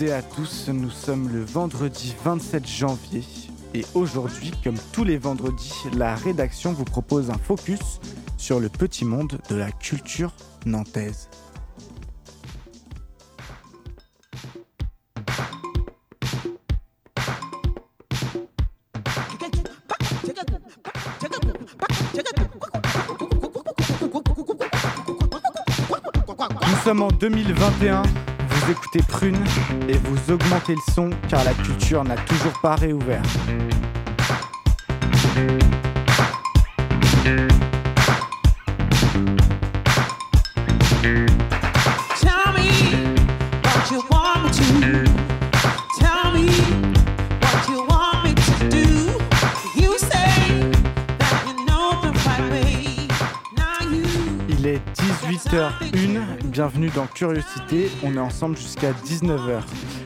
et à tous, nous sommes le vendredi 27 janvier et aujourd'hui, comme tous les vendredis, la rédaction vous propose un focus sur le petit monde de la culture nantaise. Nous sommes en 2021 vous écoutez Prune et vous augmentez le son car la culture n'a toujours pas réouvert. Il est 18h01, bienvenue dans Curiosité, on est ensemble jusqu'à 19h.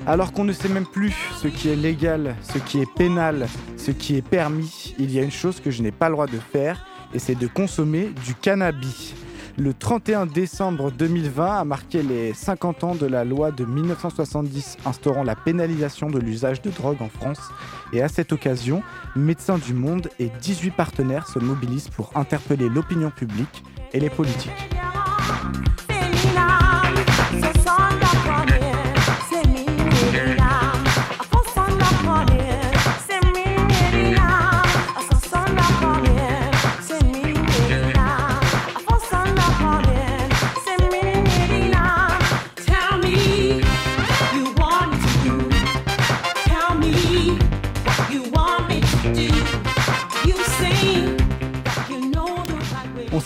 Alors qu'on ne sait même plus ce qui est légal, ce qui est pénal, ce qui est permis, il y a une chose que je n'ai pas le droit de faire, et c'est de consommer du cannabis. Le 31 décembre 2020 a marqué les 50 ans de la loi de 1970 instaurant la pénalisation de l'usage de drogue en France. Et à cette occasion, Médecins du Monde et 18 partenaires se mobilisent pour interpeller l'opinion publique et les politiques.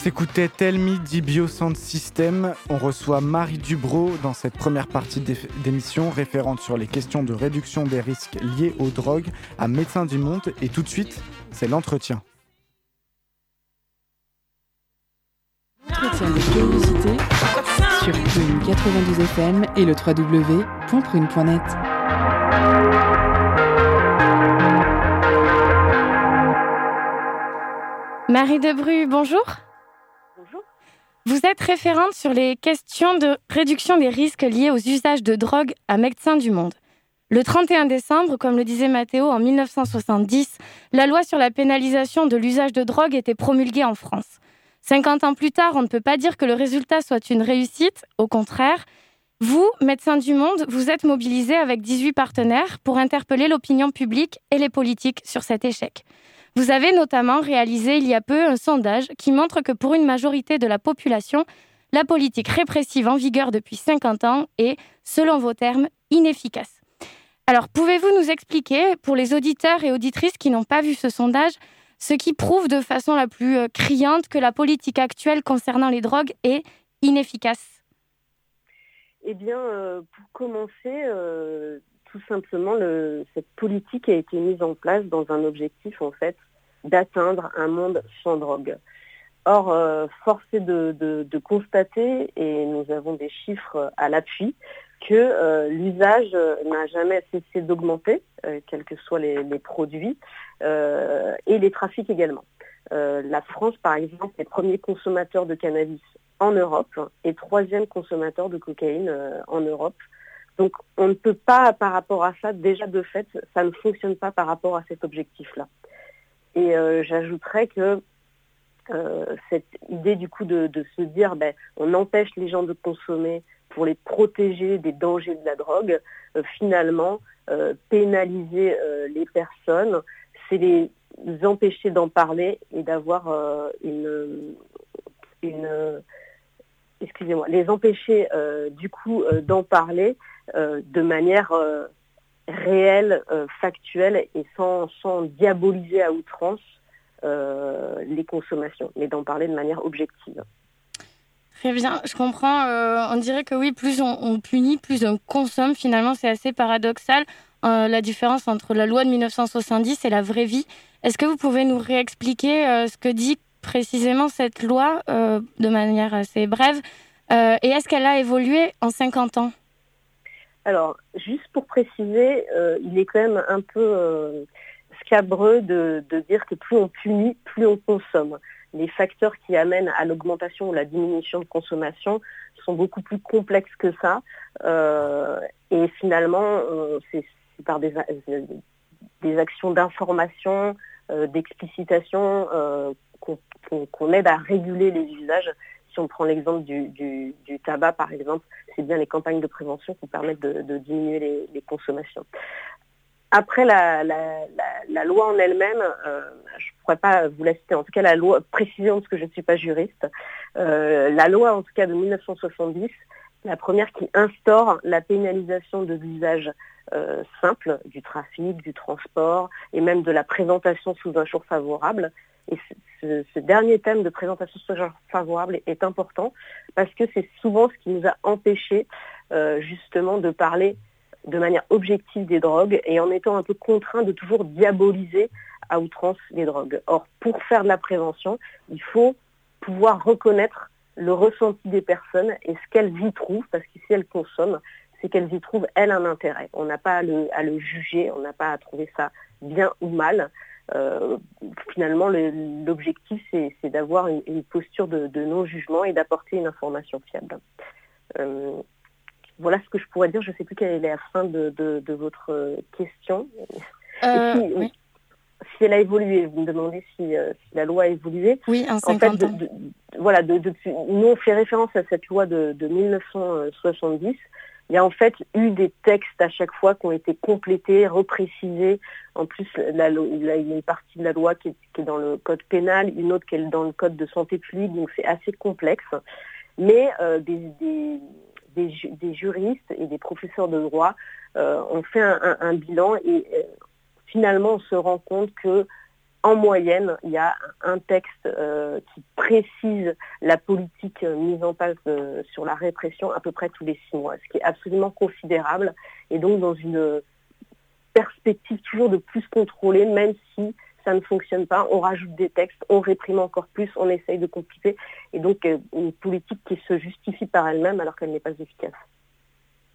S'écoutait Tell Me d'Ibio Sound System. On reçoit Marie Dubro dans cette première partie d'émission, référente sur les questions de réduction des risques liés aux drogues à Médecins du Monde. Et tout de suite, c'est l'entretien. Entretien de curiosité sur Prune 92 FM et le www.prune.net. Marie Debru, bonjour. Bonjour. Vous êtes référente sur les questions de réduction des risques liés aux usages de drogue à Médecins du Monde. Le 31 décembre, comme le disait Mathéo en 1970, la loi sur la pénalisation de l'usage de drogue était promulguée en France. 50 ans plus tard, on ne peut pas dire que le résultat soit une réussite, au contraire. Vous, Médecins du Monde, vous êtes mobilisés avec 18 partenaires pour interpeller l'opinion publique et les politiques sur cet échec. Vous avez notamment réalisé il y a peu un sondage qui montre que pour une majorité de la population, la politique répressive en vigueur depuis 50 ans est, selon vos termes, inefficace. Alors, pouvez-vous nous expliquer, pour les auditeurs et auditrices qui n'ont pas vu ce sondage, ce qui prouve de façon la plus criante que la politique actuelle concernant les drogues est inefficace? Eh bien, euh, pour commencer, euh, tout simplement, le, cette politique a été mise en place dans un objectif, en fait, d'atteindre un monde sans drogue. Or, euh, force est de, constater, et nous avons des chiffres à l'appui, que euh, l'usage n'a jamais cessé d'augmenter, euh, quels que soient les produits, et les trafics également. la France, par exemple, est premier consommateur de cannabis en Europe et troisième consommateur de cocaïne en Europe. Donc on ne peut pas, par rapport à ça, déjà de fait, ça ne fonctionne pas par rapport à cet objectif-là. Et euh, j'ajouterais que euh, cette idée du coup de, se dire ben, on empêche les gens de consommer pour les protéger des dangers de la drogue, euh, finalement, pénaliser les personnes, c'est les empêcher d'en parler et d'avoir une excusez-moi, les empêcher du coup d'en parler de manière réelle, euh, factuelle et sans, diaboliser à outrance euh, les consommations, mais d'en parler de manière objective. Très bien, je comprends. Euh, on dirait que oui, plus on, punit, plus on consomme. Finalement, c'est assez paradoxal. la différence entre la loi de 1970 et la vraie vie. Est-ce que vous pouvez nous réexpliquer ce que dit précisément cette loi de manière assez brève. Et est-ce qu'elle a évolué en 50 ans? Alors, juste pour préciser, il est quand même un peu scabreux de, dire que plus on punit, plus on consomme. Les facteurs qui amènent à l'augmentation ou la diminution de consommation sont beaucoup plus complexes que ça. Euh, et finalement, c'est par des, actions d'information, euh, qu'on aide à réguler les usages. Si on prend l'exemple du, tabac, par exemple, c'est bien les campagnes de prévention qui permettent de, diminuer les, les, consommations. Après, la, loi en elle-même, euh, je ne pourrais pas vous la citer, en tout cas la loi, précision parce que je ne suis pas juriste, euh, la loi en tout cas de 1970, la première qui instaure la pénalisation de l'usage euh, simple du trafic, du transport et même de la présentation sous un jour favorable. Et ce, dernier thème de présentation sous un jour favorable est, important parce que c'est souvent ce qui nous a empêché justement de parler de manière objective des drogues et en étant un peu contraint de toujours diaboliser à outrance les drogues. Or, pour faire de la prévention, il faut pouvoir reconnaître le ressenti des personnes et ce qu'elles y trouvent, parce que si elles consomment, c'est qu'elles y trouvent, elles, un intérêt. On n'a pas à le, juger, on n'a pas à trouver ça bien ou mal. Euh, finalement, l'objectif, c'est d'avoir une, posture de, non-jugement et d'apporter une information fiable. Euh, voilà ce que je pourrais dire. Je ne sais plus quelle est la fin de, votre question. Euh, si, elle a évolué, vous me demandez si, la loi a évolué. Oui, en 50 ans. voilà, depuis, nous on fait référence à cette loi de, 1970. Il y a en fait eu des textes à chaque fois qui ont été complétés, reprécisés. En plus, il y a une partie de la loi qui est, dans le code pénal, une autre qui est dans le code de santé publique, donc c'est assez complexe. Mais des, des, juristes et des professeurs de droit euh, ont fait un, bilan et euh, finalement on se rend compte que en moyenne, il y a un texte euh, qui précise la politique mise en place sur la répression à peu près tous les six mois, ce qui est absolument considérable. Et donc dans une perspective toujours de plus contrôler, même si ça ne fonctionne pas, on rajoute des textes, on réprime encore plus, on essaye de compliquer. Et donc euh, une politique qui se justifie par elle-même alors qu'elle n'est pas efficace.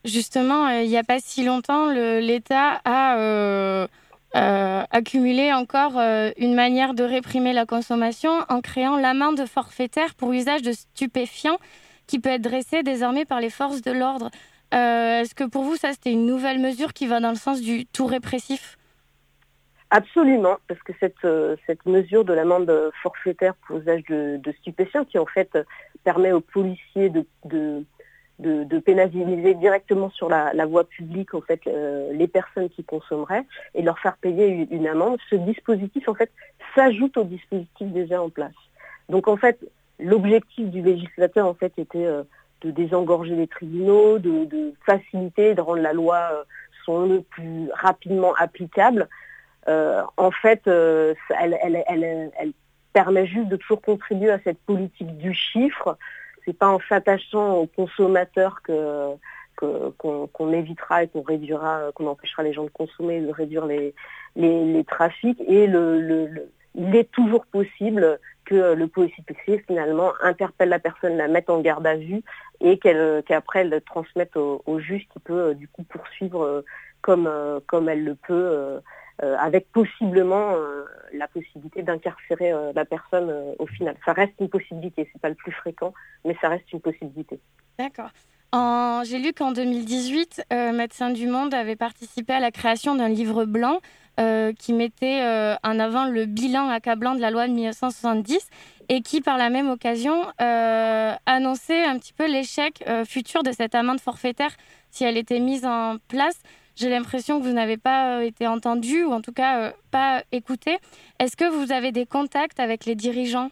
Justement, euh, il n'y a pas si longtemps, l'État a euh, accumulé encore une manière de réprimer la consommation en créant l'amende forfaitaire pour usage de stupéfiants qui peut être dressée désormais par les forces de l'ordre. Est-ce que pour vous, ça, c'était une nouvelle mesure qui va dans le sens du tout répressif? Absolument, parce que cette, euh, cette mesure de l'amende forfaitaire pour usage de, stupéfiants, qui en fait permet aux policiers de, de, pénaliser directement sur la, voie publique en fait euh, les personnes qui consommeraient et leur faire payer une, amende, ce dispositif en fait s'ajoute au dispositif déjà en place. Donc en fait, l'objectif du législateur en fait était euh, de désengorger les tribunaux, de, de, faciliter, de rendre la loi son le plus rapidement applicable. Euh, en fait, euh, elle, permet juste de toujours contribuer à cette politique du chiffre. C'est pas en s'attachant aux consommateurs que qu'on évitera et qu'on réduira, qu'on empêchera les gens de consommer, de réduire les, les, trafics. Et le, il est toujours possible que le policier finalement interpelle la personne, la mette en garde à vue et qu'après elle, transmette au, juge qui peut du coup poursuivre comme, comme elle le peut euh, avec possiblement euh, la possibilité d'incarcérer euh, la personne au final. Ça reste une possibilité, c'est pas le plus fréquent, mais ça reste une possibilité. D'accord. J'ai lu qu'en 2018, Médecins du Monde avait participé à la création d'un livre blanc qui mettait en avant le bilan accablant de la loi de 1970 et qui, par la même occasion, annonçait un petit peu l'échec futur de cette amende forfaitaire si elle était mise en place j'ai l'impression que vous n'avez pas euh, été entendu ou en tout cas euh, pas écouté. Est-ce que vous avez des contacts avec les dirigeants?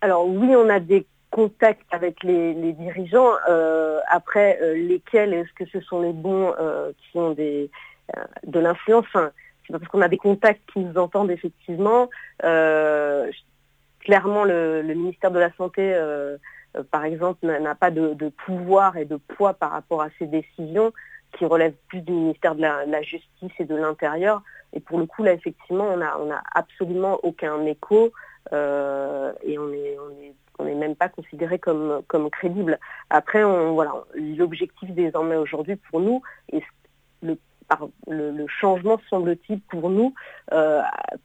Alors oui, on a des contacts avec les, dirigeants. Euh, après, lesquels est-ce que ce sont les bons qui ont de l'influence? C'est parce qu'on a des contacts qui nous entendent effectivement. clairement, le, ministère de la Santé par exemple, n'a pas de, pouvoir et de poids par rapport à ces décisions qui relèvent plus du ministère de la, Justice et de l'Intérieur. Et pour le coup, là, effectivement, on n'a on a absolument aucun écho et on n'est on est, même pas considéré comme, comme crédible. Après, voilà, l'objectif désormais aujourd'hui pour nous, et le le, changement, semble-t-il, pour nous, euh,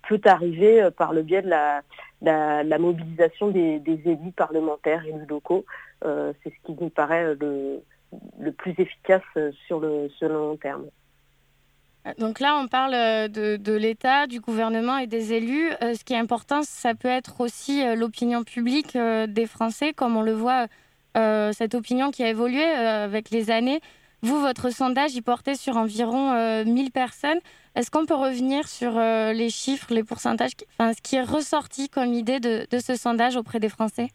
peut arriver euh, par le biais de la, mobilisation des, élus parlementaires, et locaux. Euh, c'est ce qui nous paraît le, plus efficace sur le, long terme. Donc là, on parle de, l'État, du gouvernement et des élus. ce qui est important, ça peut être aussi l'opinion publique des Français, comme on le voit, cette opinion qui a évolué avec les années. Vous, votre sondage, il portait sur environ 1000 euh, personnes. Est-ce qu'on peut revenir sur euh, les chiffres, les pourcentages, enfin, ce qui est ressorti comme idée de, ce sondage auprès des Français?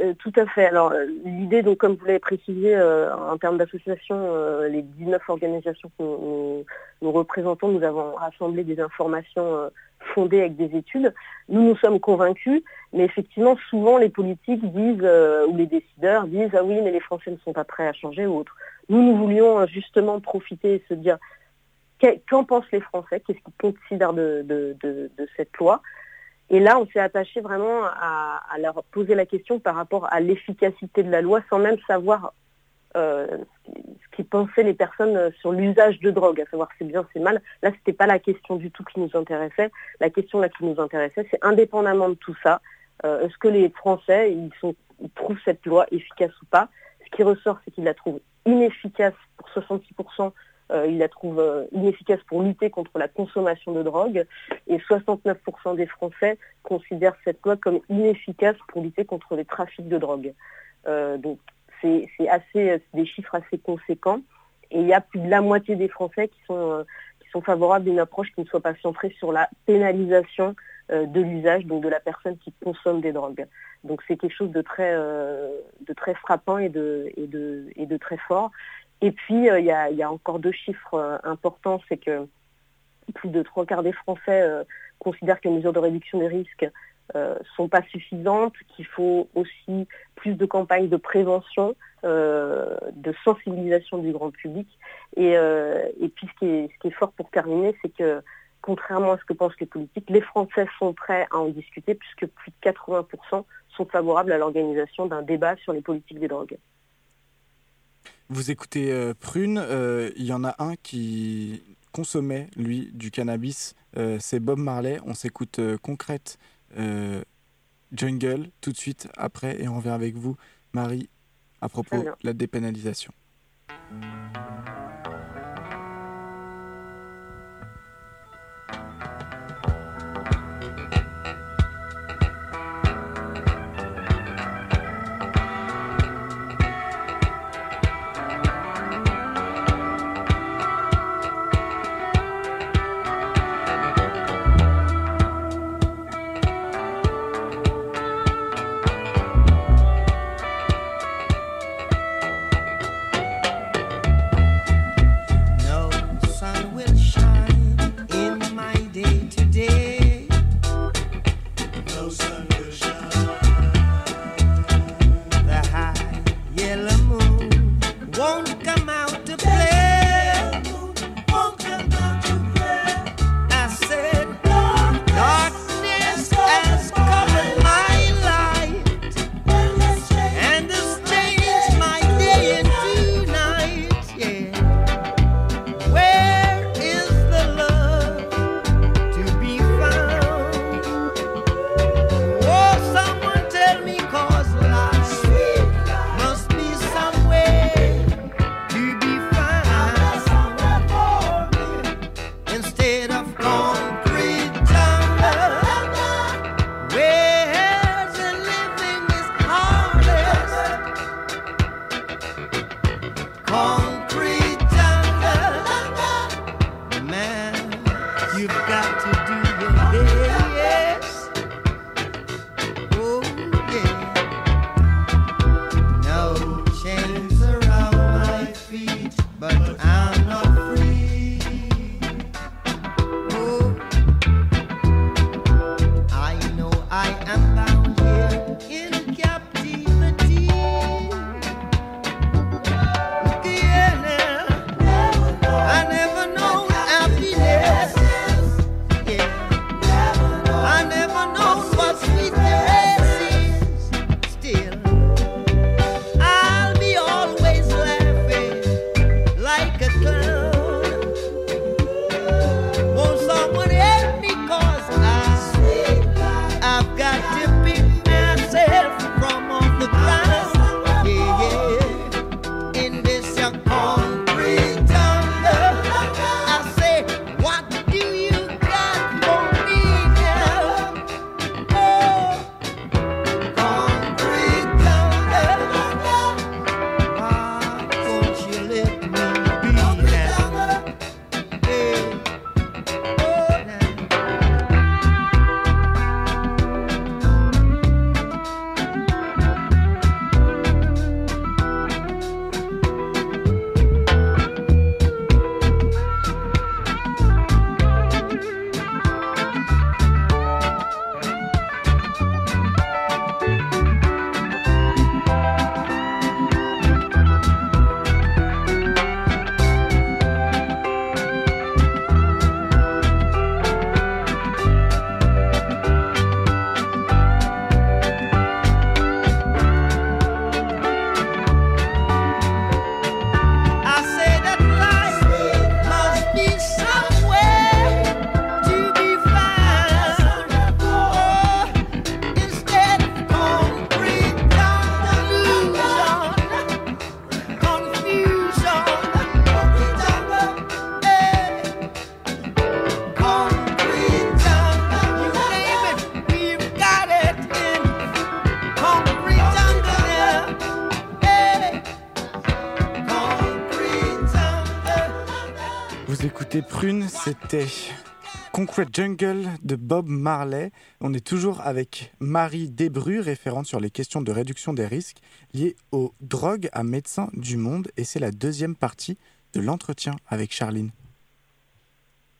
Euh, tout à fait. Alors l'idée, donc comme vous l'avez précisé, en termes d'association, les 19 organisations que nous, représentons, nous avons rassemblé des informations fondées avec des études. Nous nous sommes convaincus, mais effectivement, souvent les politiques disent ou les décideurs disent ah oui, mais les Français ne sont pas prêts à changer ou autre. Nous, nous voulions justement profiter et se dire qu'en pensent les Français, qu'est-ce qu'ils considèrent de, cette loi? Et là, on s'est attaché vraiment à, leur poser la question par rapport à l'efficacité de la loi sans même savoir euh, ce qu'ils pensaient les personnes sur l'usage de drogue, à savoir c'est bien, c'est mal. Là, ce n'était pas la question du tout qui nous intéressait. La question là qui nous intéressait, c'est indépendamment de tout ça, euh, est-ce que les Français, ils trouvent cette loi efficace ou pas? Ce qui ressort, c'est qu'ils la trouvent inefficace pour 66%. Euh, il la trouve euh, inefficace pour lutter contre la consommation de drogue et 69% des Français considèrent cette loi comme inefficace pour lutter contre les trafics de drogue. Euh, donc c'est des chiffres assez conséquents et il y a plus de la moitié des Français qui sont sont favorables à une approche qui ne soit pas centrée sur la pénalisation de l'usage donc de la personne qui consomme des drogues. Donc c'est quelque chose de très, de très frappant et de, et, de, et de très fort. Et puis euh, il y, a, encore deux chiffres euh, importants, c'est que plus de trois quarts des Français considèrent que les mesures de réduction des risques ne sont pas suffisantes, qu'il faut aussi plus de campagnes de prévention, de sensibilisation du grand public. Et, et puis ce qui, est, ce qui est fort pour terminer, c'est que contrairement à ce que pensent les politiques, les Français sont prêts à en discuter puisque plus de 80% sont favorables à l'organisation d'un débat sur les politiques des drogues. Vous écoutez euh, Prune, euh, il y en a un qui consommait, lui, du cannabis, euh, c'est Bob Marley. On s'écoute concrète Jungle tout de suite après et on revient avec vous, Marie, à propos de la dépénalisation. C'était Concrete Jungle de Bob Marley. On est toujours avec Marie Desbru, référente sur les questions de réduction des risques liés aux drogues à Médecins du Monde. Et c'est la deuxième partie de l'entretien avec Charline.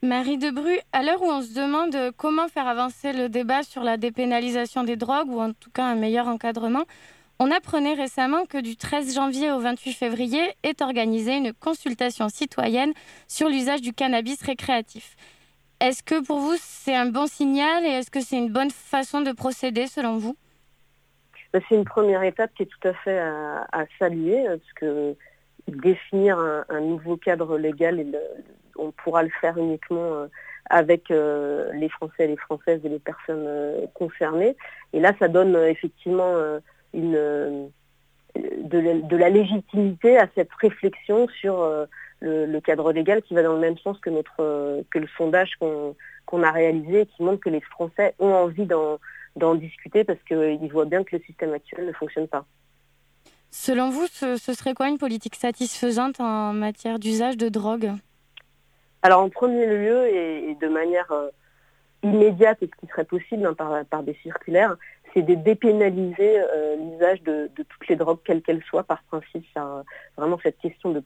Marie Debru, à l'heure où on se demande comment faire avancer le débat sur la dépénalisation des drogues, ou en tout cas un meilleur encadrement, on apprenait récemment que du 13 janvier au 28 février est organisée une consultation citoyenne sur l'usage du cannabis récréatif. Est-ce que pour vous c'est un bon signal et est-ce que c'est une bonne façon de procéder selon vous? Bah, C'est une première étape qui est tout à fait à, saluer parce que définir un, nouveau cadre légal, on pourra le faire uniquement euh, avec euh, les Français, les Françaises et les personnes euh, concernées. Et là, ça donne effectivement une, de, la légitimité à cette réflexion sur le, cadre légal qui va dans le même sens que, notre, que le sondage qu'on a réalisé et qui montre que les Français ont envie d'en discuter parce qu'ils voient bien que le système actuel ne fonctionne pas. Selon vous, ce, serait quoi une politique satisfaisante en matière d'usage de drogue? Alors en premier lieu et, de manière euh, immédiate, et ce qui serait possible hein, par, des circulaires, c'est de dépénaliser euh, l'usage de, toutes les drogues, quelles qu'elles soient, par principe. Ça, vraiment cette question de,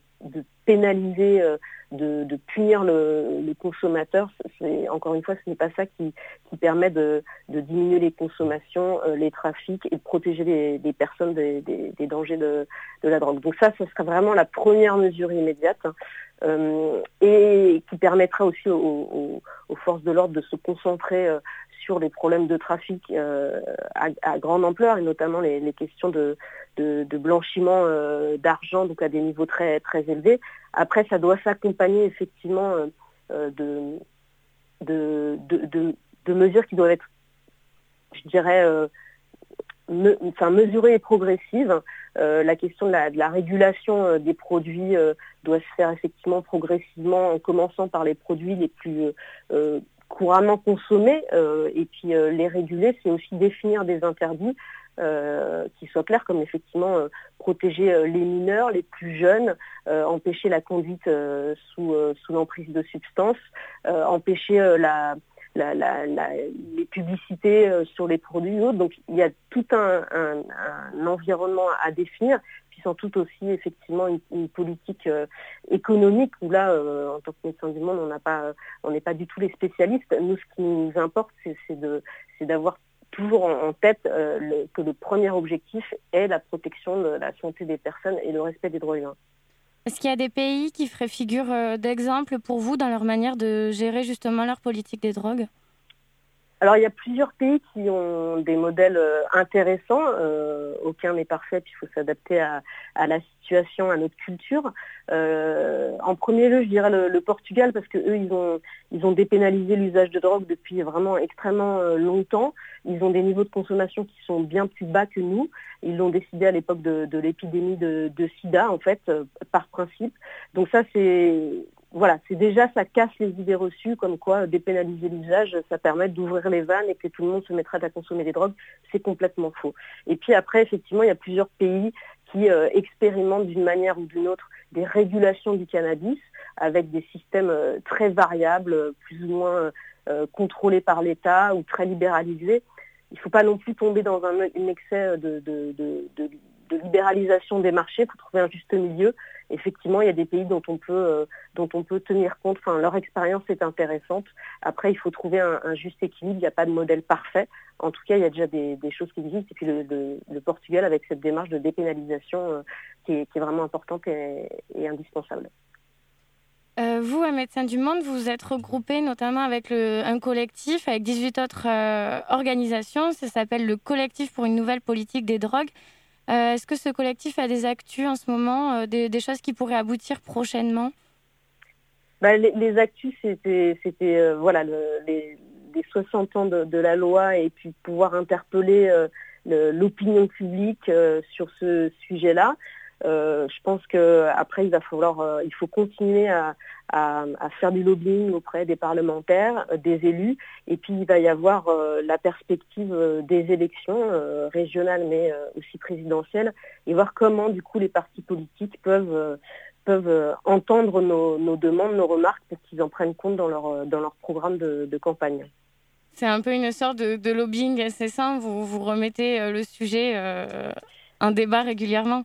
pénaliser, euh, de, punir le, consommateur, c'est, encore une fois, ce n'est pas ça qui, permet de, diminuer les consommations, euh, les trafics et de protéger les, personnes des, dangers de, la drogue. Donc ça, ce sera vraiment la première mesure immédiate. et qui permettra aussi aux, forces de l'ordre de se concentrer sur les problèmes de trafic euh, à, grande ampleur et notamment les, questions de, blanchiment euh, d'argent donc à des niveaux très très élevés. Après, ça doit s'accompagner effectivement euh, de, de, mesures qui doivent être, je dirais, enfin, mesurées et progressives. la question de de la régulation des produits doit se faire effectivement progressivement en commençant par les produits les plus couramment consommer euh, et puis euh, les réguler, c'est aussi définir des interdits euh, qui soient clairs, comme effectivement protéger les mineurs, les plus jeunes, empêcher la conduite sous, sous l'emprise de substances, empêcher la, les publicités sur les produits autres. Donc il y a tout un environnement à définir sans tout aussi effectivement une, politique euh, économique où là, euh, en tant que médecin du monde, on n'a pas, on n'est pas du tout les spécialistes. Nous, ce qui nous importe, c'est de, d'avoir toujours en, tête euh, que le premier objectif est la protection de la santé des personnes et le respect des droits humains. Est-ce qu'il y a des pays qui feraient figure d'exemple pour vous dans leur manière de gérer justement leur politique des drogues? Alors il y a plusieurs pays qui ont des modèles euh, intéressants. Euh, aucun n'est parfait, il faut s'adapter à, la situation, à notre culture. Euh, en premier lieu, je dirais le, Portugal parce que eux, ils ont, ils ont dépénalisé l'usage de drogue depuis vraiment extrêmement longtemps. Ils ont des niveaux de consommation qui sont bien plus bas que nous. Ils l'ont décidé à l'époque de, l'épidémie de, de, SIDA, en fait, par principe. Donc ça, c'est voilà, c'est déjà, ça casse les idées reçues, comme quoi dépénaliser l'usage, ça permet d'ouvrir les vannes et que tout le monde se mettra à consommer des drogues. C'est complètement faux. Et puis après, effectivement, il y a plusieurs pays qui euh, expérimentent d'une manière ou d'une autre des régulations du cannabis avec des systèmes euh, très variables, plus ou moins euh, contrôlés par l'État ou très libéralisés. Il ne faut pas non plus tomber dans un, excès de libéralisation des marchés pour trouver un juste milieu. Effectivement, il y a des pays dont on peut, euh, dont on peut tenir compte. Enfin, leur expérience est intéressante. Après, il faut trouver un, juste équilibre. Il n'y a pas de modèle parfait. En tout cas, il y a déjà des, choses qui existent. Et puis le, Portugal avec cette démarche de dépénalisation euh, qui, est, vraiment importante et, indispensable. Euh, vous, à Médecins du Monde, vous êtes regroupé notamment avec un collectif, avec 18 autres organisations. Ça s'appelle le Collectif pour une nouvelle politique des drogues. Euh, est-ce que ce collectif a des actus en ce moment, euh, des, choses qui pourraient aboutir prochainement? Bah, les, actus, c'était euh, voilà, les, 60 ans de, la loi et puis pouvoir interpeller l'opinion publique sur ce sujet-là. Je pense qu'après, il va falloir, il faut continuer à, faire du lobbying auprès des parlementaires, euh, des élus, et puis il va y avoir euh, la perspective euh, des élections régionales mais aussi présidentielles, et voir comment du coup les partis politiques peuvent peuvent entendre nos, demandes, nos remarques pour qu'ils en prennent compte dans leur, dans leur programme de, campagne. C'est un peu une sorte de, lobbying, c'est ça? Vous, vous remettez le sujet, un débat régulièrement?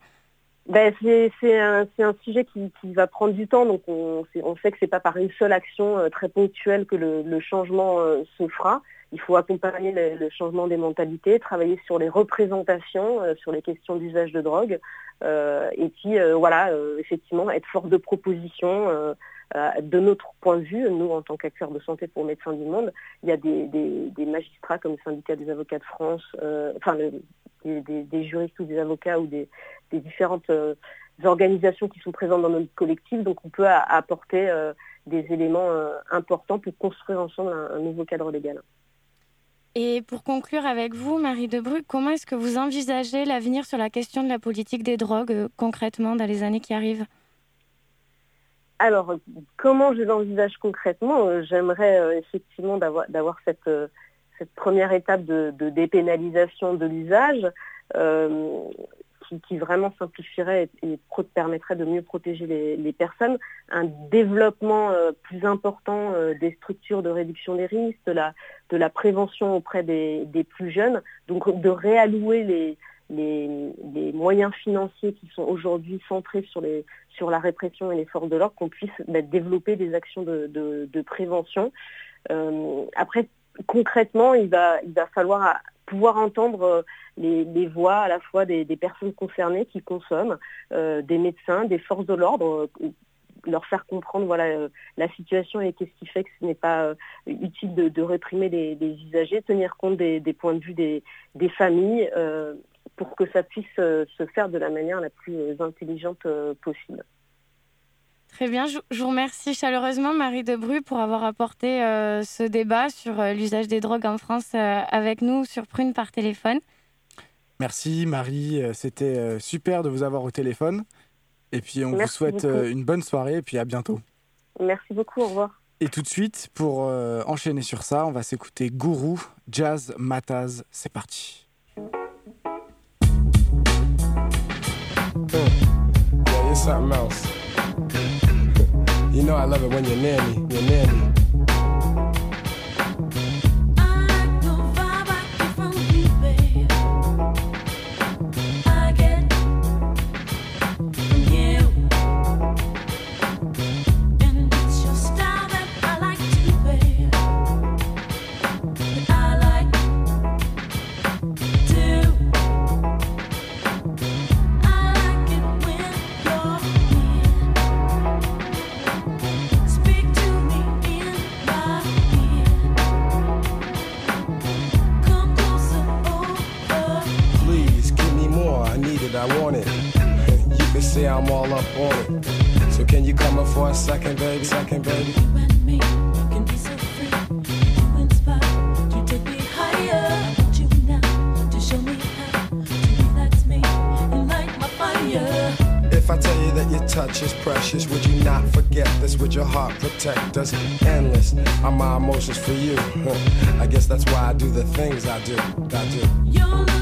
Ben, c'est un, un, sujet qui, qui, va prendre du temps, donc on, on sait que c'est pas par une seule action euh, très ponctuelle que le, le changement euh, se fera. Il faut accompagner le, le, changement des mentalités, travailler sur les représentations, euh, sur les questions d'usage de drogue, et puis voilà, effectivement, être force de proposition. De notre point de vue, nous en tant qu'acteurs de santé pour Médecins du Monde, il y a des, magistrats comme le syndicat des avocats de France, enfin le, des, juristes ou des avocats ou des, différentes euh, organisations qui sont présentes dans notre collectif. Donc on peut apporter euh, des éléments euh, importants pour construire ensemble un, nouveau cadre légal. Et pour conclure avec vous, Marie Debru, comment est-ce que vous envisagez l'avenir sur la question de la politique des drogues concrètement dans les années qui arrivent? Alors, comment je l'envisage concrètement J'aimerais effectivement d'avoir cette, cette première étape de, dépénalisation de l'usage euh, qui, vraiment simplifierait et, permettrait de mieux protéger les, personnes, un développement euh, plus important euh, des structures de réduction des risques, de la, de la prévention auprès des, plus jeunes, donc de réallouer les, les, moyens financiers qui sont aujourd'hui centrés sur, les, sur la répression et les forces de l'ordre, qu'on puisse bah, développer des actions de, prévention. après, concrètement, il va, il va falloir pouvoir entendre euh, les, voix à la fois des, personnes concernées qui consomment, euh, des médecins, des forces de l'ordre, euh, leur faire comprendre voilà, la situation et qu'est-ce qui fait que ce n'est pas utile de, réprimer les, usagers, tenir compte des, points de vue des, familles pour que ça puisse se faire de la manière la plus intelligente possible. Très bien, je, vous remercie chaleureusement Marie Debru pour avoir apporté euh, ce débat sur euh, l'usage des drogues en France euh, avec nous sur Prune par téléphone. Merci Marie, c'était super de vous avoir au téléphone. Et puis on vous souhaite une bonne soirée et puis à bientôt. Merci beaucoup, au revoir. Et tout de suite, pour enchaîner sur ça, on va s'écouter Gourou, Jazz Mataz. C'est parti. You know I love it when you're near me, you're near me. want it. You can see I'm all up on it. So can you come up for a second, baby? Second, baby. If I tell you that your touch is precious, would you not forget this? Would your heart protect us? Endless are my emotions for you. I guess that's why I do the things I do. I do.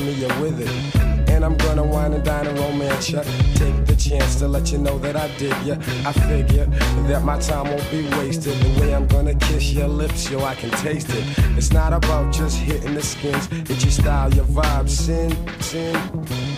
me you're with it. And I'm gonna wine and dine and romance ya. Take the chance to let you know that I dig ya. I figure that my time won't be wasted. The way I'm gonna kiss your lips, yo, I can taste it. It's not about just hitting the skins, it's your style, your vibe, sin, sin.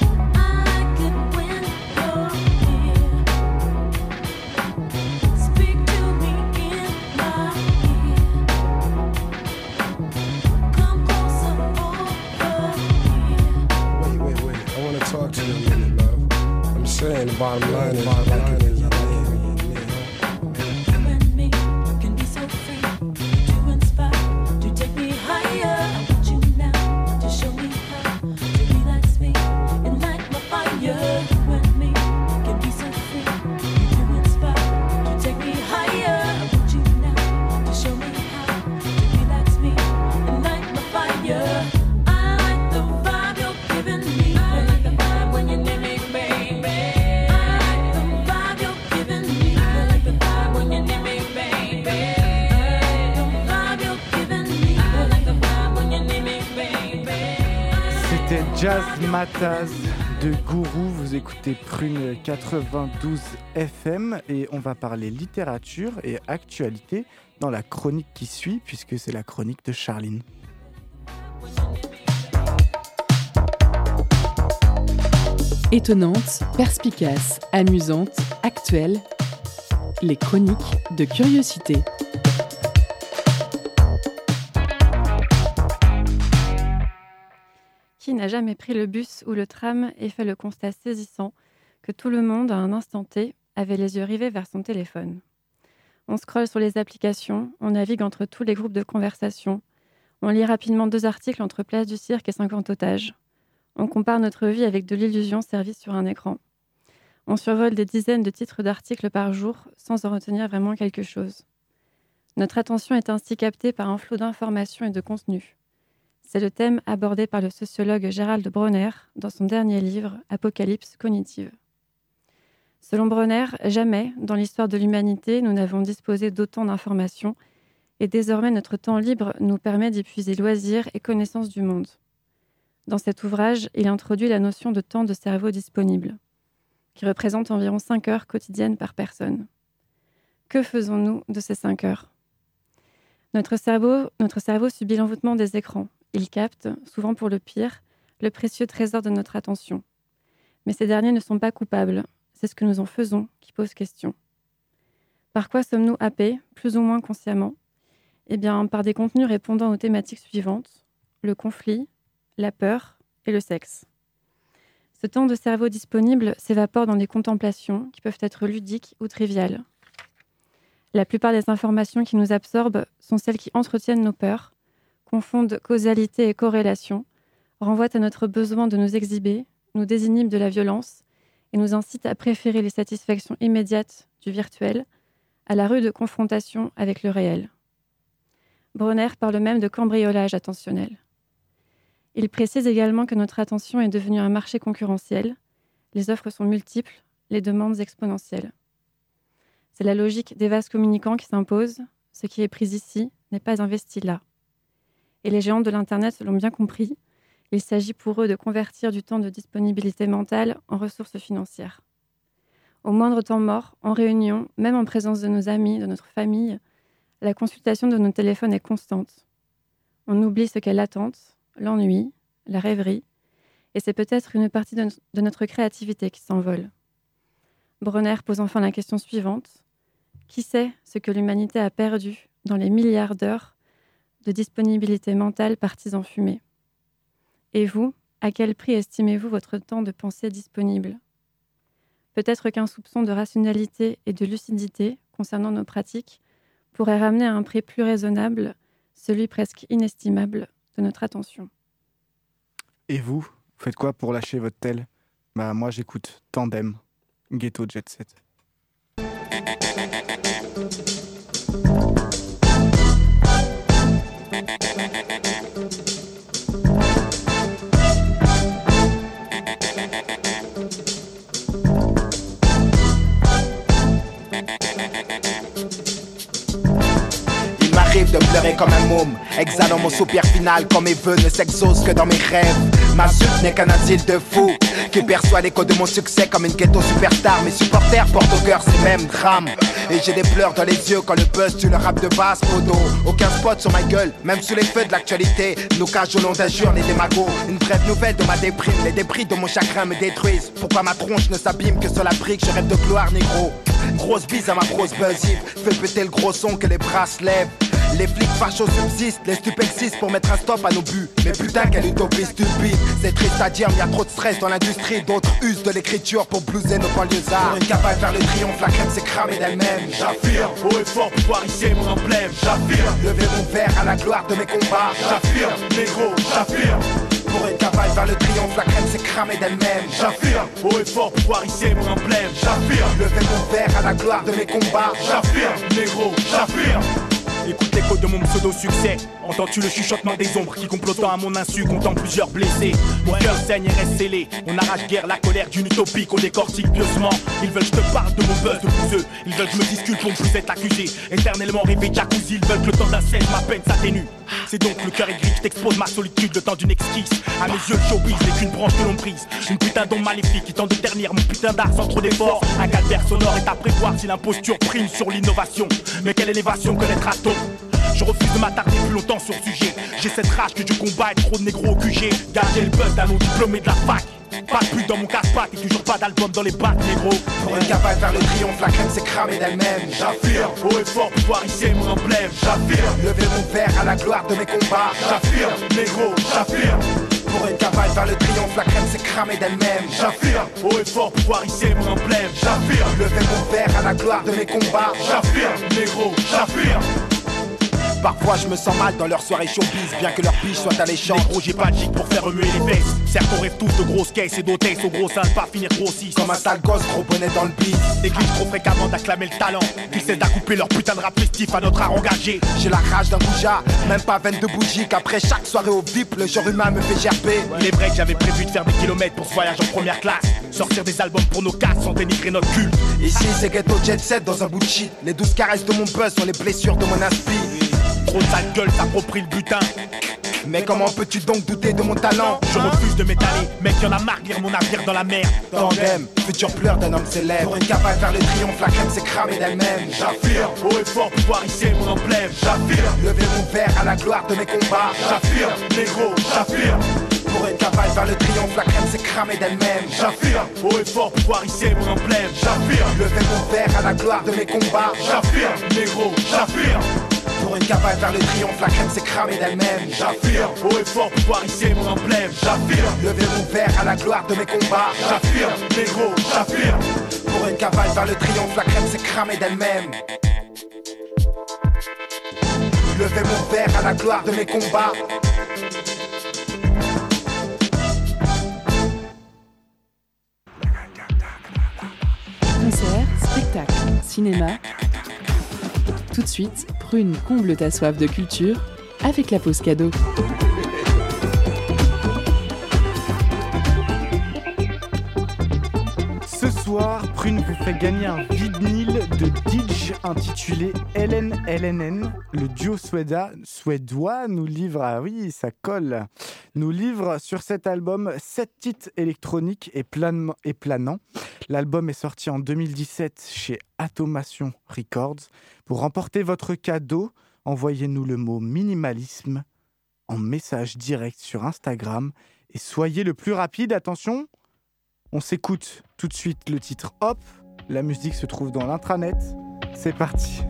bottom line. Bottom line. De Gourou, vous écoutez Prune 92 FM et on va parler littérature et actualité dans la chronique qui suit puisque c'est la chronique de Charline. Étonnante, perspicace, amusante, actuelle, les chroniques de curiosité. Qui n'a jamais pris le bus ou le tram et fait le constat saisissant que tout le monde, à un instant T, avait les yeux rivés vers son téléphone On scrolle sur les applications, on navigue entre tous les groupes de conversation, on lit rapidement deux articles entre Place du Cirque et 50 otages. On compare notre vie avec de l'illusion servie sur un écran. On survole des dizaines de titres d'articles par jour sans en retenir vraiment quelque chose. Notre attention est ainsi captée par un flot d'informations et de contenus. C'est le thème abordé par le sociologue Gérald Bronner dans son dernier livre Apocalypse cognitive. Selon Bronner, jamais dans l'histoire de l'humanité nous n'avons disposé d'autant d'informations et désormais notre temps libre nous permet d'épuiser loisirs et connaissances du monde. Dans cet ouvrage, il introduit la notion de temps de cerveau disponible, qui représente environ 5 heures quotidiennes par personne. Que faisons-nous de ces 5 heures? Notre cerveau, notre cerveau subit l'envoûtement des écrans il capte, souvent pour le pire, le précieux trésor de notre attention. Mais ces derniers ne sont pas coupables, c'est ce que nous en faisons qui pose question. Par quoi sommes-nous happés, plus ou moins consciemment? Eh bien, par des contenus répondant aux thématiques suivantes le conflit, la peur et le sexe. Ce temps de cerveau disponible s'évapore dans des contemplations qui peuvent être ludiques ou triviales. La plupart des informations qui nous absorbent sont celles qui entretiennent nos peurs, confondent causalité et corrélation, renvoient à notre besoin de nous exhiber, nous désinhibent de la violence et nous incitent à préférer les satisfactions immédiates du virtuel à la rude confrontation avec le réel. Bronner parle même de cambriolage attentionnel. Il précise également que notre attention est devenue un marché concurrentiel, les offres sont multiples, les demandes exponentielles. C'est la logique des vases communicants qui s'impose, ce qui est pris ici n'est pas investi là. Et les géants de l'Internet l'ont bien compris. Il s'agit pour eux de convertir du temps de disponibilité mentale en ressources financières. Au moindre temps mort, en réunion, même en présence de nos amis, de notre famille, la consultation de nos téléphones est constante. On oublie ce qu'est l'attente, l'ennui, la rêverie, et c'est peut-être une partie de, notre créativité qui s'envole. Bronner pose enfin la question suivante. Qui sait ce que l'humanité a perdu dans les milliards d'heures de disponibilité mentale partis en fumée. Et vous, à quel prix estimez-vous votre temps de pensée disponible? Peut-être qu'un soupçon de rationalité et de lucidité concernant nos pratiques pourrait ramener à un prix plus raisonnable celui presque inestimable de notre attention. Et vous, faites quoi pour lâcher votre tel? Bah moi j'écoute Tandem, Ghetto Jet Set. De pleurer comme un môme, exhalant mon soupir final quand mes vœux ne s'exaucent que dans mes rêves. Ma suite n'est qu'un asile de fous qui perçoit l'écho de mon succès comme une ghetto superstar. Mes supporters portent au cœur ces mêmes drames. Et j'ai des pleurs dans les yeux quand le buzz tue le rap de basse modo. Aucun spot sur ma gueule, même sous les feux de l'actualité. Nous cachons au nom d'injures les démagos. Une brève nouvelle de ma déprime, les débris de mon chagrin me détruisent. Pourquoi ma tronche ne s'abîme que sur la brique, je rêve de gloire négro. Grosse bise à ma grosse buzzy, fais péter le gros son que les bras se lèvent. Les flics fachos subsistent, les stupexistes pour mettre un stop à nos buts. Mais putain, quelle utopie stupide. C'est triste à dire, mais y a trop de stress dans l'industrie. D'autres usent de l'écriture pour blouser nos banlieusards. Pour une vers le triomphe, la crème s'est cramée d'elle-même. J'affirme, haut et fort, pouvoir hisser mon emblème. J'affirme, lever mon verre à la gloire de mes combats. J'affirme, négro, j'affirme. Pour une cabane vers le triomphe, la crème s'est cramée d'elle-même. J'affirme, haut et fort, hisser mon emblème. J'affirme, lever mon verre à la gloire de mes combats. J'affirme, négro, j'affirme. Écoute l'écho de mon pseudo-succès. Entends-tu le chuchotement des ombres qui complotant à mon insu comptant plusieurs blessés Mon cœur saigne et reste scellé. On arrache guère la colère d'une utopie qu'on décortique pieusement. Ils veulent que je te parle de mon buzz de vous eux. Ils veulent que je me discute pour ne plus être accusé. Éternellement rêvé jacuzzi. Ils veulent que le temps d'un ma peine s'atténue. C'est donc le cœur aigri que t'expose ma solitude le temps d'une exquise. À mes yeux, le showbiz n'est qu'une branche de l'emprise. Une putain d'ombre maléfique qui tente de ternir mon putain d'art sans trop d'efforts. Un calvaire sonore est à prévoir si l'imposture prime sur l'innovation. Mais quelle élévation connaîtra-t-on je refuse de m'attarder plus longtemps sur le sujet. J'ai cette rage que je combats et trop de négros au QG. Gardez le buzz d'un non diplômé de la fac. Pas de plus dans mon casse-patte et toujours pas d'album dans les bacs, négro. Pour une cabane vers le triomphe, la crème s'est cramée d'elle-même. J'affirme, haut et fort, pouvoir hisser mon emblème. J'affirme, lever mon verre à la gloire de mes combats. J'affirme, négro, j'affirme. Pour une cabane vers le triomphe, la crème s'est cramée d'elle-même. J'affirme, haut et fort, pouvoir hisser mon emblème. J'affirme, lever mon verre à la gloire de mes combats. J'affirme, négro, j'affirme. Parfois je me sens mal dans leur soirée showbiz, bien que leur biche soit alléchante. Les gros, j'ai pas de pour faire remuer les fesses. Certes, on rêve tous de grosses caisses et d'hôtesses au gros sein, pas finir grossis. Comme un sale gosse, gros bonnet dans le beat. Néglige trop fréquemment d'acclamer le talent. Qu'ils cessent d'accouper leur putain de rap festif à notre art engagé. J'ai la rage d'un bouja, même pas 22 bougies. Qu'après chaque soirée au VIP, le genre humain me fait gerber. Il est vrai que j'avais prévu de faire des kilomètres pour ce voyage en première classe. Sortir des albums pour nos casses sans dénigrer notre culte. Ici, c'est ghetto jet set dans un bout de shit. Les douze caresses de mon buzz sont les blessures de mon inspi. Trop de sale gueule le butin. Mais comment peux-tu donc douter de mon talent? Je refuse de m'étaler, mec y'en a marre lire mon navire dans la mer Tandem, futur pleur d'un homme célèbre Pour une cabane vers le triomphe, la crème s'est cramée d'elle-même J'affirme, haut et fort, pouvoir hisser mon emblème J'affirme, lever mon verre à la gloire de mes combats J'affirme, négro, j'affirme pour une cabane vers le triomphe, la crème s'est cramée d'elle-même. J'affirme, haut et fort, pouvoir hisser mon emblème. J'affirme, lever mon verre à la gloire de mes combats. J'affirme, négro, j'affirme. Pour une cabane vers le triomphe, la crème s'est cramée d'elle-même. J'affirme, haut et fort, pouvoir hisser mon emblème. J'affirme, lever mon verre à la gloire de mes combats. J'affirme, négro, j'affirme. Pour une cabane vers le triomphe, la crème s'est cramée d'elle-même. Lever mon verre à la gloire de mes combats. Concert, spectacle, cinéma. Tout de suite, prune comble ta soif de culture avec la pause cadeau. Prune vous fait gagner un vinyle de Didge intitulé LNLNN. Le duo suéda, suédois nous livre, ah oui, ça colle, nous livre sur cet album 7 titres électroniques et, et planants. L'album est sorti en 2017 chez Automation Records. Pour remporter votre cadeau, envoyez-nous le mot minimalisme en message direct sur Instagram et soyez le plus rapide. Attention, on s'écoute tout de suite le titre Hop. La musique se trouve dans l'intranet. C'est parti.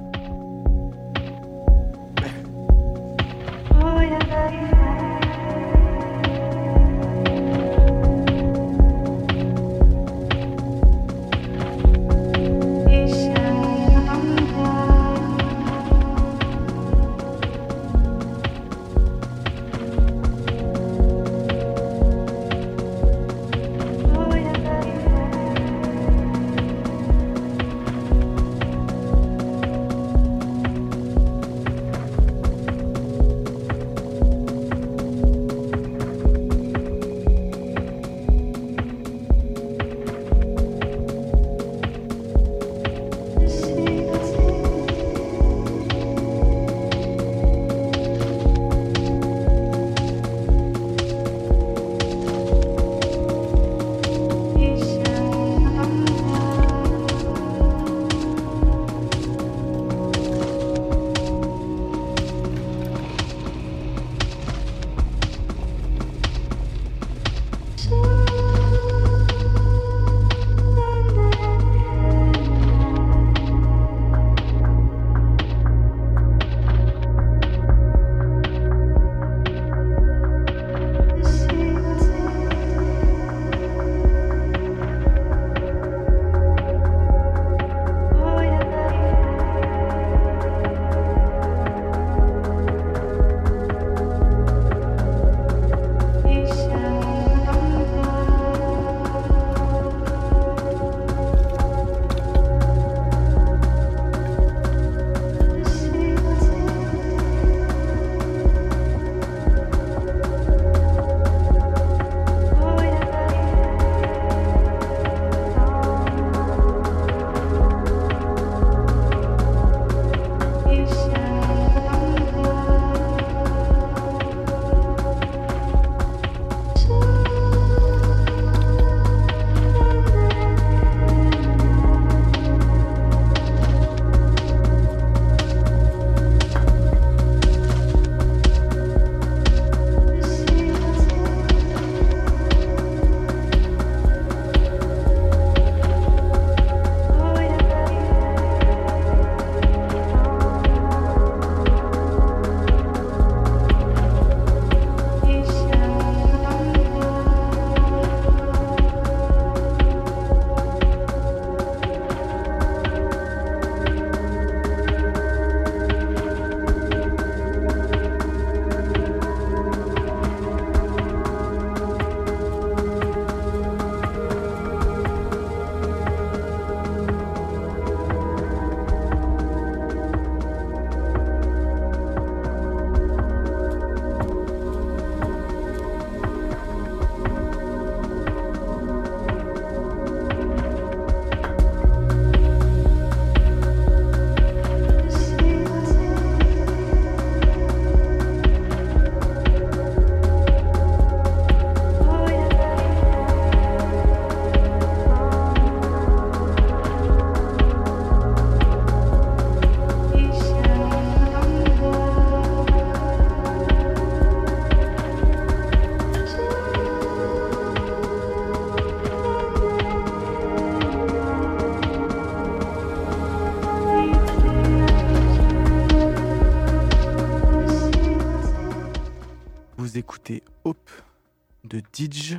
De.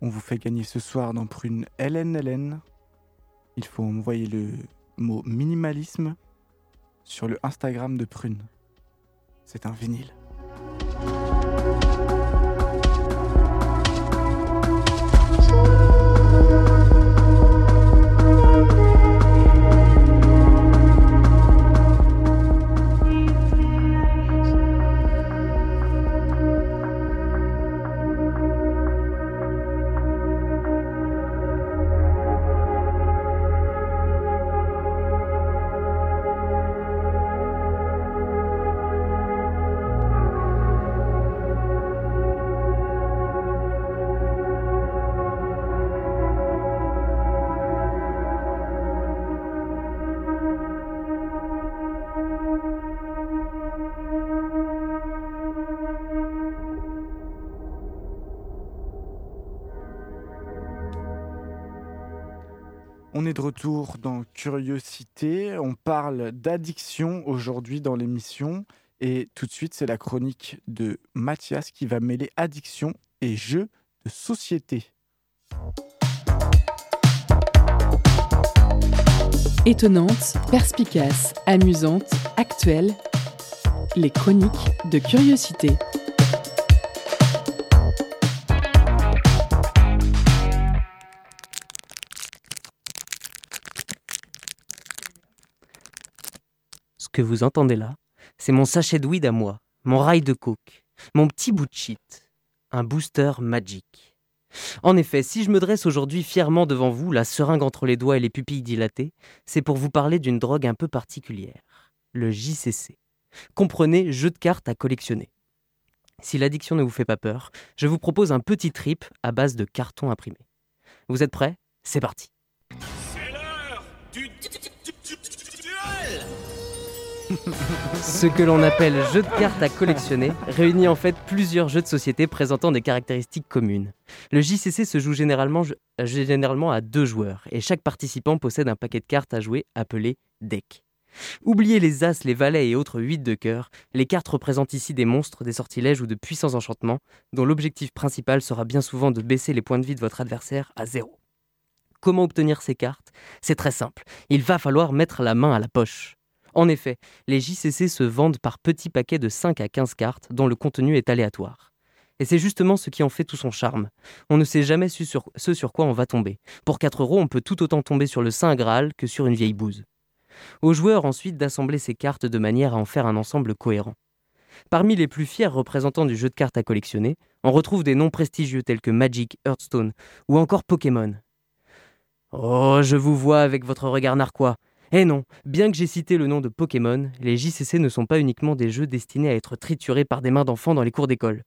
On vous fait gagner ce soir dans Prune LNLN. Il faut envoyer le mot minimalisme sur le Instagram de Prune. C'est un vinyle. On est de retour dans Curiosité. On parle d'addiction aujourd'hui dans l'émission. Et tout de suite, c'est la chronique de Mathias qui va mêler addiction et jeux de société. Étonnante, perspicace, amusante, actuelle, les chroniques de Curiosité. Que vous entendez là, c'est mon sachet de weed à moi, mon rail de coke, mon petit bout de shit, un booster magic. En effet, si je me dresse aujourd'hui fièrement devant vous, la seringue entre les doigts et les pupilles dilatées, c'est pour vous parler d'une drogue un peu particulière, le JCC. Comprenez jeu de cartes à collectionner. Si l'addiction ne vous fait pas peur, je vous propose un petit trip à base de carton imprimé. Vous êtes prêts? C'est parti. Ce que l'on appelle jeu de cartes à collectionner réunit en fait plusieurs jeux de société présentant des caractéristiques communes. Le JCC se joue généralement, généralement à deux joueurs et chaque participant possède un paquet de cartes à jouer appelé deck. Oubliez les as, les valets et autres 8 de cœur, les cartes représentent ici des monstres, des sortilèges ou de puissants enchantements, dont l'objectif principal sera bien souvent de baisser les points de vie de votre adversaire à zéro. Comment obtenir ces cartes? C'est très simple, il va falloir mettre la main à la poche. En effet, les JCC se vendent par petits paquets de 5 à 15 cartes dont le contenu est aléatoire. Et c'est justement ce qui en fait tout son charme. On ne sait jamais ce sur quoi on va tomber. Pour 4 euros, on peut tout autant tomber sur le Saint Graal que sur une vieille bouse. Aux joueurs ensuite d'assembler ces cartes de manière à en faire un ensemble cohérent. Parmi les plus fiers représentants du jeu de cartes à collectionner, on retrouve des noms prestigieux tels que Magic, Hearthstone ou encore Pokémon. Oh, je vous vois avec votre regard narquois. Eh non, bien que j'ai cité le nom de Pokémon, les JCC ne sont pas uniquement des jeux destinés à être triturés par des mains d'enfants dans les cours d'école.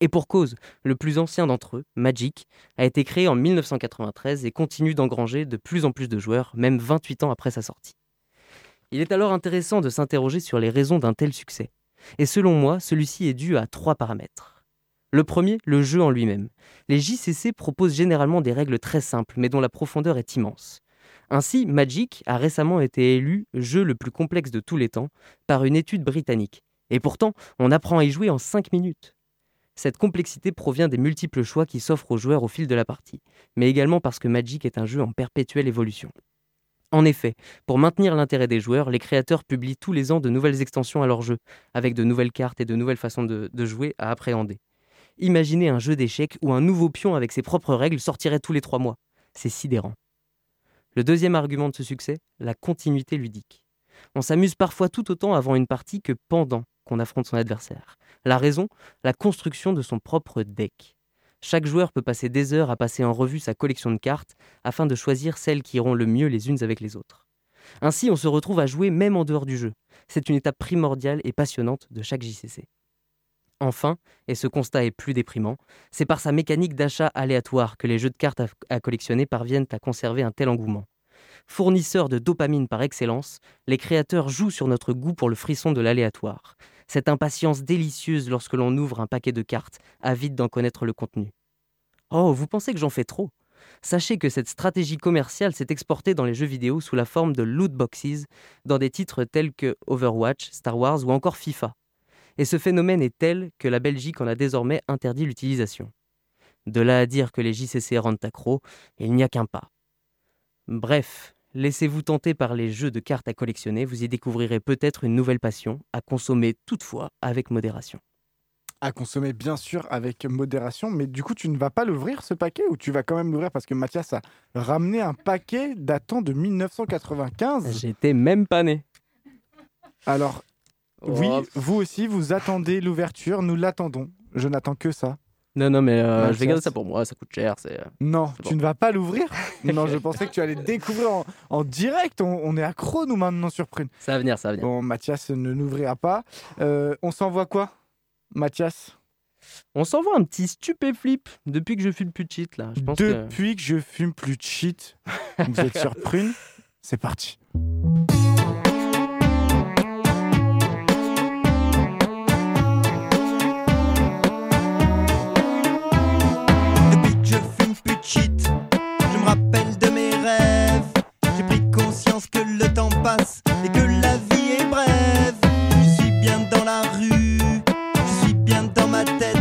Et pour cause, le plus ancien d'entre eux, Magic, a été créé en 1993 et continue d'engranger de plus en plus de joueurs, même 28 ans après sa sortie. Il est alors intéressant de s'interroger sur les raisons d'un tel succès. Et selon moi, celui-ci est dû à trois paramètres. Le premier, le jeu en lui-même. Les JCC proposent généralement des règles très simples, mais dont la profondeur est immense. Ainsi, Magic a récemment été élu jeu le plus complexe de tous les temps par une étude britannique. Et pourtant, on apprend à y jouer en 5 minutes. Cette complexité provient des multiples choix qui s'offrent aux joueurs au fil de la partie, mais également parce que Magic est un jeu en perpétuelle évolution. En effet, pour maintenir l'intérêt des joueurs, les créateurs publient tous les ans de nouvelles extensions à leur jeu, avec de nouvelles cartes et de nouvelles façons de, jouer à appréhender. Imaginez un jeu d'échecs où un nouveau pion avec ses propres règles sortirait tous les trois mois. C'est sidérant. Le deuxième argument de ce succès, la continuité ludique. On s'amuse parfois tout autant avant une partie que pendant qu'on affronte son adversaire. La raison, la construction de son propre deck. Chaque joueur peut passer des heures à passer en revue sa collection de cartes afin de choisir celles qui iront le mieux les unes avec les autres. Ainsi, on se retrouve à jouer même en dehors du jeu. C'est une étape primordiale et passionnante de chaque JCC. Enfin, et ce constat est plus déprimant, c'est par sa mécanique d'achat aléatoire que les jeux de cartes à, collectionner parviennent à conserver un tel engouement. Fournisseurs de dopamine par excellence, les créateurs jouent sur notre goût pour le frisson de l'aléatoire, cette impatience délicieuse lorsque l'on ouvre un paquet de cartes, avide d'en connaître le contenu. Oh, vous pensez que j'en fais trop? Sachez que cette stratégie commerciale s'est exportée dans les jeux vidéo sous la forme de loot boxes, dans des titres tels que Overwatch, Star Wars ou encore FIFA. Et ce phénomène est tel que la Belgique en a désormais interdit l'utilisation. De là à dire que les JCC rendent accro, il n'y a qu'un pas. Bref, laissez-vous tenter par les jeux de cartes à collectionner, vous y découvrirez peut-être une nouvelle passion, à consommer toutefois avec modération. À consommer bien sûr avec modération, mais du coup tu ne vas pas l'ouvrir ce paquet ou tu vas quand même l'ouvrir parce que Mathias a ramené un paquet datant de 1995 J'étais même pas né. Alors, oui, Oh, vous aussi, vous attendez l'ouverture, nous l'attendons. Je n'attends que ça. Non, non, mais euh, je vais garder ça, pour moi, ça coûte cher. C'est... euh, Non, C'est tu bon. ne vas pas l'ouvrir Non, je pensais que tu allais découvrir en, en direct. On, on est accro, nous, maintenant, sur Prune. Ça va venir, ça va venir. Bon, Mathias ne l'ouvrira pas. Euh, on s'envoie quoi, Mathias? On s'envoie un petit stupéflip depuis que je fume plus de shit, là. Je pense que... Depuis que... je fume plus de shit, vous êtes sur Prune? C'est parti. Que le temps passe et que la vie est brève. Je suis bien dans la rue, je suis bien dans ma tête.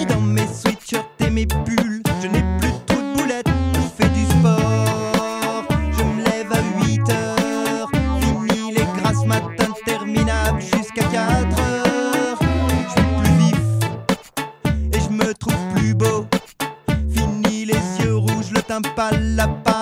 Et dans mes sweatshirts et mes pulls, je n'ai plus trop de boulettes. Je fais du sport, je me lève à 8 heures. Fini les grasses matins interminables jusqu'à 4 heures. Je suis plus vif et je me trouve plus beau. Fini les yeux rouges, le teint pâle, la parano.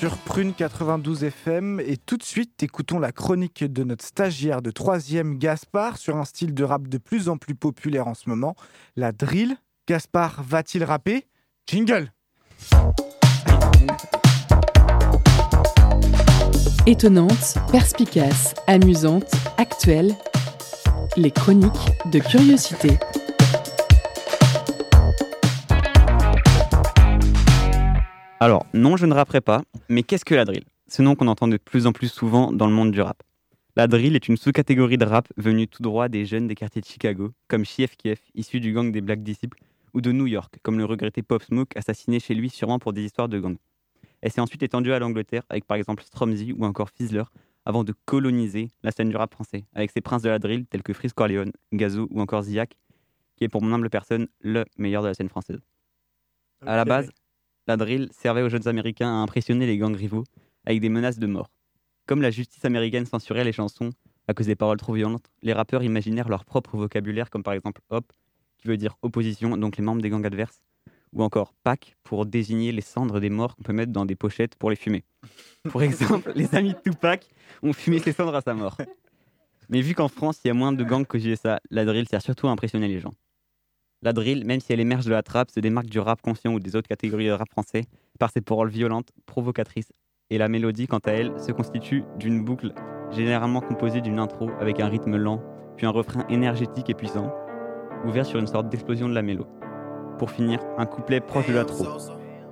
Sur Prune 92 FM et tout de suite écoutons la chronique de notre stagiaire de 3e Gaspard sur un style de rap de plus en plus populaire en ce moment, la drill. Gaspard va-t-il rapper? Jingle Étonnante, perspicace, amusante, actuelle. Les chroniques de curiosité. Alors, non, je ne rapperai pas, mais qu'est-ce que la drill? Ce nom qu'on entend de plus en plus souvent dans le monde du rap. La drill est une sous-catégorie de rap venue tout droit des jeunes des quartiers de Chicago, comme Chief Keef, issu du gang des Black Disciples, ou de New York, comme le regretté Pop Smoke, assassiné chez lui sûrement pour des histoires de gang. Elle s'est ensuite étendue à l'Angleterre, avec par exemple Stromzy ou encore Fizzler, avant de coloniser la scène du rap français, avec ses princes de la drill tels que Freeze Corleone, Gazo ou encore Ziak, qui est pour mon humble personne le meilleur de la scène française. À la base, la drill servait aux jeunes américains à impressionner les gangs rivaux avec des menaces de mort. Comme la justice américaine censurait les chansons à cause des paroles trop violentes, les rappeurs imaginèrent leur propre vocabulaire, comme par exemple hop, qui veut dire opposition, donc les membres des gangs adverses, ou encore pack pour désigner les cendres des morts qu'on peut mettre dans des pochettes pour les fumer. Pour exemple, les amis de Tupac ont fumé ses cendres à sa mort. Mais vu qu'en France, il y a moins de gangs qu'aux USA, la drill sert surtout à impressionner les gens. La drill, même si elle émerge de la trappe, se démarque du rap conscient ou des autres catégories de rap français par ses paroles violentes, provocatrices, et la mélodie, quant à elle, se constitue d'une boucle généralement composée d'une intro avec un rythme lent, puis un refrain énergétique et puissant, ouvert sur une sorte d'explosion de la mélo. Pour finir, un couplet proche de l'intro.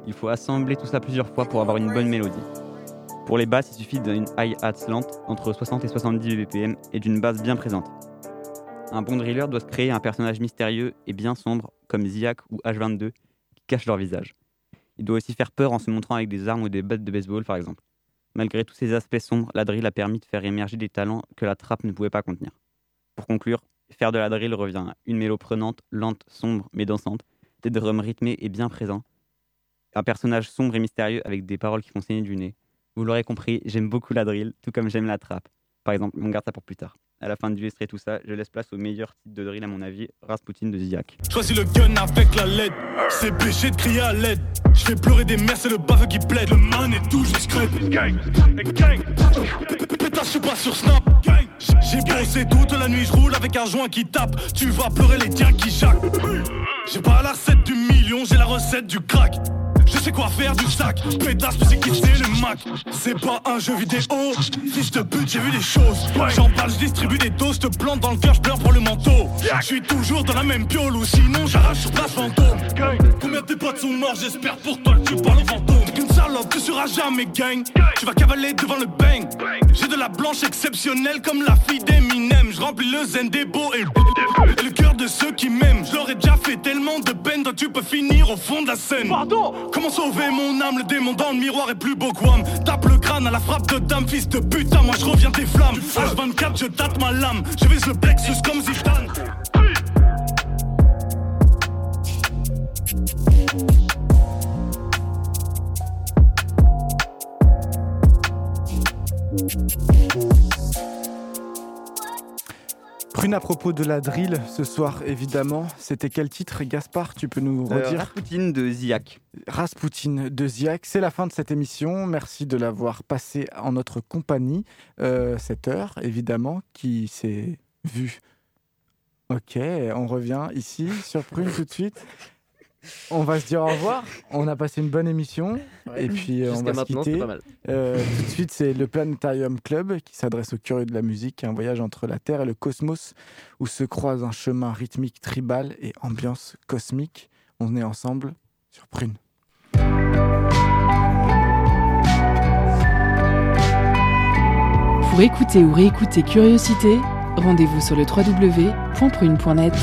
Il faut assembler tout ça plusieurs fois pour avoir une bonne mélodie. Pour les basses, il suffit d'une hi-hat lente entre 60 et 70 BPM et d'une basse bien présente. Un bon driller doit se créer un personnage mystérieux et bien sombre comme Ziak ou H22 qui cachent leur visage. Il doit aussi faire peur en se montrant avec des armes ou des battes de baseball par exemple. Malgré tous ces aspects sombres, la drill a permis de faire émerger des talents que la trappe ne pouvait pas contenir. Pour conclure, faire de la drill revient à une mélo prenante, lente, sombre mais dansante, des drums rythmés et bien présents, un personnage sombre et mystérieux avec des paroles qui font saigner du nez. Vous l'aurez compris, j'aime beaucoup la drill, tout comme j'aime la trappe. Par exemple, on garde ça pour plus tard. À la fin du tout ça, je laisse place au meilleur type de drill à mon avis, Rasputin de Ziak. Choisis le gun avec la LED. C'est péché de crier à l'aide. Je fais pleurer des mères, c'est le baveux qui plaide. Le man est tout discret. Gang. Gang. Pétasse, je suis pas sur Snap. J'ai bossé toute la nuit, je roule avec un joint qui tape. Tu vas pleurer les tiens qui jacquent. J'ai pas la recette du million, j'ai la recette du crack. Je sais quoi faire du sac, pétasse, tu sais qui c'est le Mac. C'est pas un jeu vidéo, fils de pute, j'ai vu des choses. J'en parle, je distribue des doses, je te plante dans le cœur, je pleure pour le manteau. Je suis toujours dans la même piole ou sinon j'arrache sur place fantôme. Combien de tes potes sont morts, j'espère pour toi que tu parles au fantôme. Qu'une salope, tu seras jamais gang. Tu vas cavaler devant le bang. J'ai de la blanche exceptionnelle comme la fille d'Eminem. Je remplis le zen des beaux et, et le cœur de ceux qui m'aiment. Je leur ai déjà fait tellement de peine, toi tu peux finir au fond de la scène. Pardon Comment sauver mon âme? Le démon dans le miroir est plus beau que Wham. Tape le crâne à la frappe de dame, fils de putain, moi je reviens des flammes. H24, je tâte ma lame. Je vise le plexus comme Zidane. Prune à propos de la drill ce soir, évidemment. C'était quel titre, Gaspard Tu peux nous Euh, redire Rasputin de Ziak. Rasputin de Ziak. C'est la fin de cette émission. Merci de l'avoir passé en notre compagnie. Euh, cette heure, évidemment, qui s'est vue. Ok, on revient ici sur Prune tout de suite. On va se dire au revoir. On a passé une bonne émission. Et puis euh, on va se quitter. c'est pas mal. Euh, tout de suite, c'est le Planetarium Club qui s'adresse aux curieux de la musique, un voyage entre la Terre et le cosmos où se croise un chemin rythmique tribal et ambiance cosmique. On est ensemble sur Prune. Pour écouter ou réécouter Curiosité, rendez-vous sur le www.prune.net.